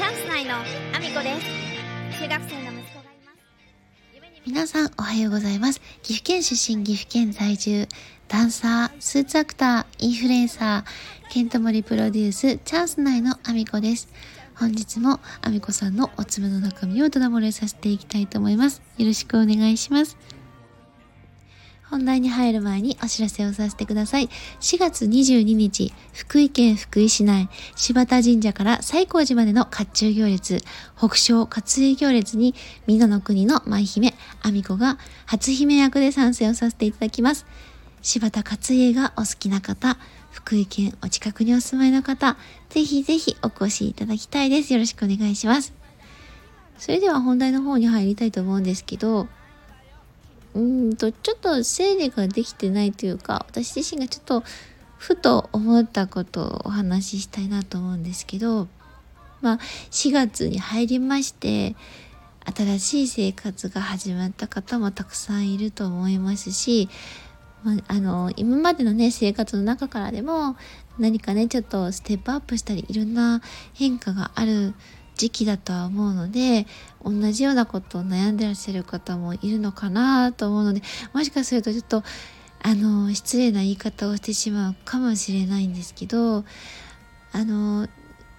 チャンス内のアミコです中学生の息子がいます皆さんおはようございます。岐阜県出身、岐阜県在住、ダンサー、スーツアクター、インフルエンサー、ケントモリプロデュース、チャンス内のアミコです。本日もアミコさんのおつむの中身をただ漏れさせていきたいと思います。よろしくお願いします。本題に入る前にお知らせをさせてください。4月22日、福井県福井市内、柴田神社から西光寺までの甲冑行列、北昇勝井行列に、美濃の国の舞姫、阿美子が初姫役で参戦をさせていただきます。柴田勝家がお好きな方、福井県お近くにお住まいの方、ぜひぜひお越しいただきたいです。よろしくお願いします。それでは本題の方に入りたいと思うんですけど、うーんと、ちょっと整理ができてないというか、私自身がちょっとふと思ったことをお話ししたいなと思うんですけど、まあ、4月に入りまして、新しい生活が始まった方もたくさんいると思いますし、まあ、あの、今までのね、生活の中からでも、何かね、ちょっとステップアップしたり、いろんな変化がある時期だとは思うので、同じようなことを悩んでらっしゃる方もいるのかなと思うので、もしかするとちょっと、あの、失礼な言い方をしてしまうかもしれないんですけど、あの、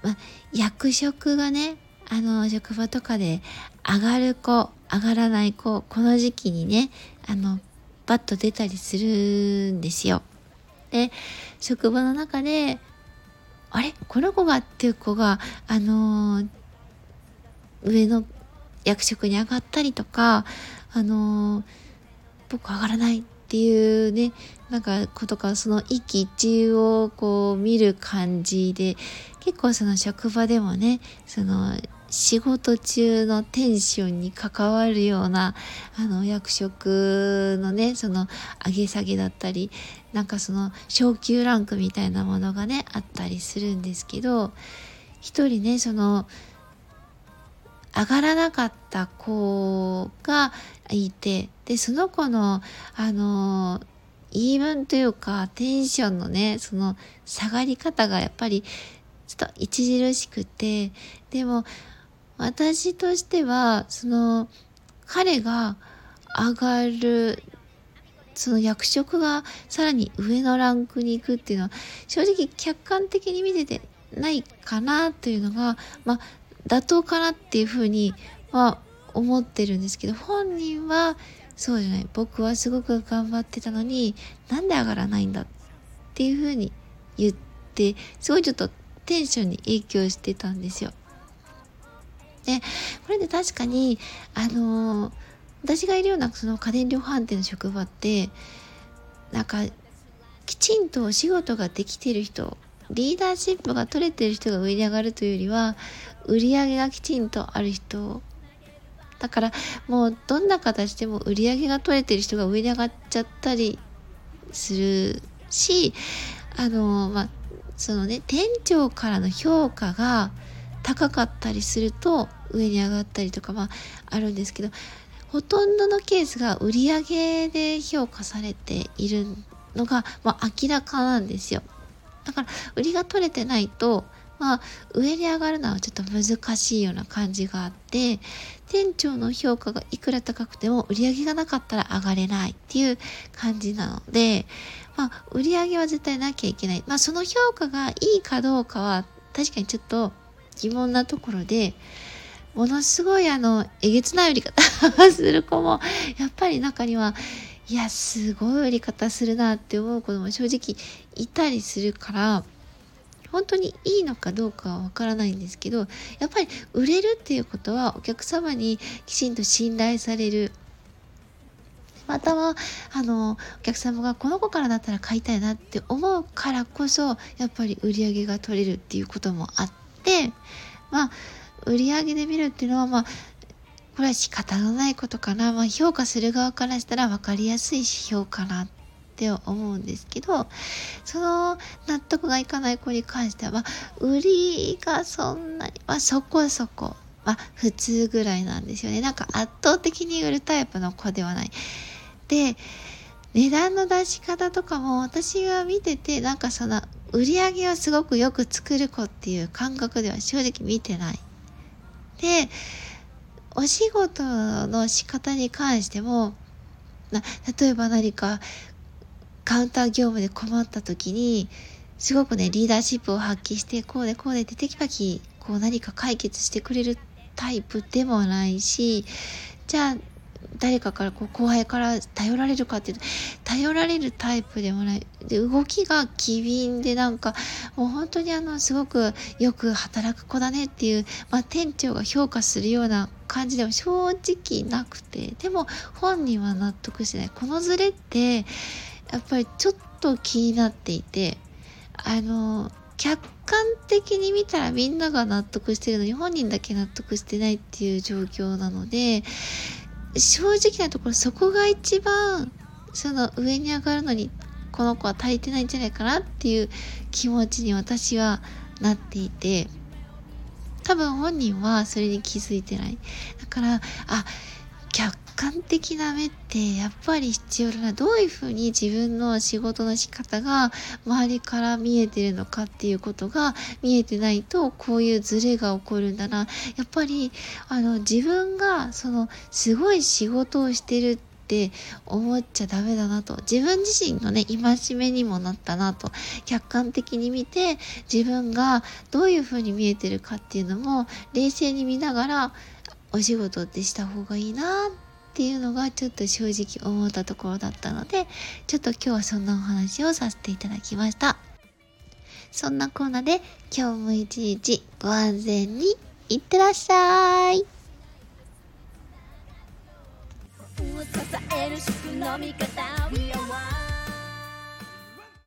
ま、役職がね、あの、職場とかで上がる子、上がらない子、この時期にね、あの、バッと出たりするんですよ。で、職場の中で、あれ？この子が？っていう子が、あの上の役職に上がったりとか、あの僕上がらないっていうね、なんかことか、その一喜一憂をこう見る感じで、結構その職場でもね、その仕事中のテンションに関わるような、あの役職のね、その上げ下げだったり、なんかその昇級ランクみたいなものがね、あったりするんですけど、一人ね、その、上がらなかった子がいて、で、その子の、あの、言い分というか、テンションのね、その下がり方がやっぱり、ちょっと著しくて、でも、私としては、その、彼が上がる、その役職がさらに上のランクに行くっていうのは、正直客観的に見ててないかなというのが、まあ、妥当かなっていうふうには思ってるんですけど、本人はそうじゃない。僕はすごく頑張ってたのに、なんで上がらないんだっていうふうに言って、すごいちょっとテンションに影響してたんですよ。で、これで確かに、あのー私がいるようなその家電量販店の職場って、なんか、きちんとお仕事ができてる人、リーダーシップが取れてる人が上に上がるというよりは、売り上げがきちんとある人、だからもうどんな形でも売り上げが取れてる人が上に上がっちゃったりするし、あの、まあ、そのね、店長からの評価が高かったりすると上に上がったりとか、まあ、あるんですけど、ほとんどのケースが売り上げで評価されているのが、まあ、明らかなんですよ。だから、売りが取れてないと、まあ、上に上がるのはちょっと難しいような感じがあって、店長の評価がいくら高くても売り上げがなかったら上がれないっていう感じなので、まあ、売り上げは絶対なきゃいけない。まあ、その評価がいいかどうかは確かにちょっと疑問なところで、ものすごいあの、えげつない売り方する子も、やっぱり中には、いや、すごい売り方するなって思う子も正直いたりするから、本当にいいのかどうかはわからないんですけど、やっぱり売れるっていうことはお客様にきちんと信頼される。または、あの、お客様がこの子からだったら買いたいなって思うからこそ、やっぱり売り上げが取れるっていうこともあって、まあ、売り上げで見るっていうのは、まあ、これは仕方のないことかな。まあ、評価する側からしたら分かりやすい指標かなってって思うんですけど、その納得がいかない子に関しては、売りがそんなに、まあ、そこそこ、まあ、普通ぐらいなんですよね。なんか圧倒的に売るタイプの子ではない。で、値段の出し方とかも私が見てて、なんかその、売り上げをすごくよく作る子っていう感覚では正直見てない。でお仕事の仕方に関してもな例えば何かカウンター業務で困った時にすごくねリーダーシップを発揮してこうでこうでってテキパキこう何か解決してくれるタイプでもないしじゃあ誰かからこう後輩から頼られるかっていうと頼られるタイプでもない。で動きが機敏でなんかもう本当にあのすごくよく働く子だねっていう、まあ、店長が評価するような感じでも正直なくてでも本人は納得してない。このズレってやっぱりちょっと気になっていてあの客観的に見たらみんなが納得してるのに本人だけ納得してないっていう状況なので正直なところそこが一番その上に上がるのにこの子は足りてないんじゃないかなっていう気持ちに私はなっていて多分本人はそれに気づいてない。だからあ観的な目ってやっぱり必要だな。どういうふうに自分の仕事の仕方が周りから見えてるのかっていうことが見えてないとこういうズレが起こるんだな。やっぱりあの自分がそのすごい仕事をしてるって思っちゃダメだなと。自分自身のね戒めにもなったなと。客観的に見て自分がどういうふうに見えてるかっていうのも冷静に見ながらお仕事ってした方がいいなってっていうのがちょっと正直思ったところだったのでちょっと今日はそんなお話をさせていただきました。そんなコーナーで今日も一日ご安全にいってらっしゃい。支える宿の味方。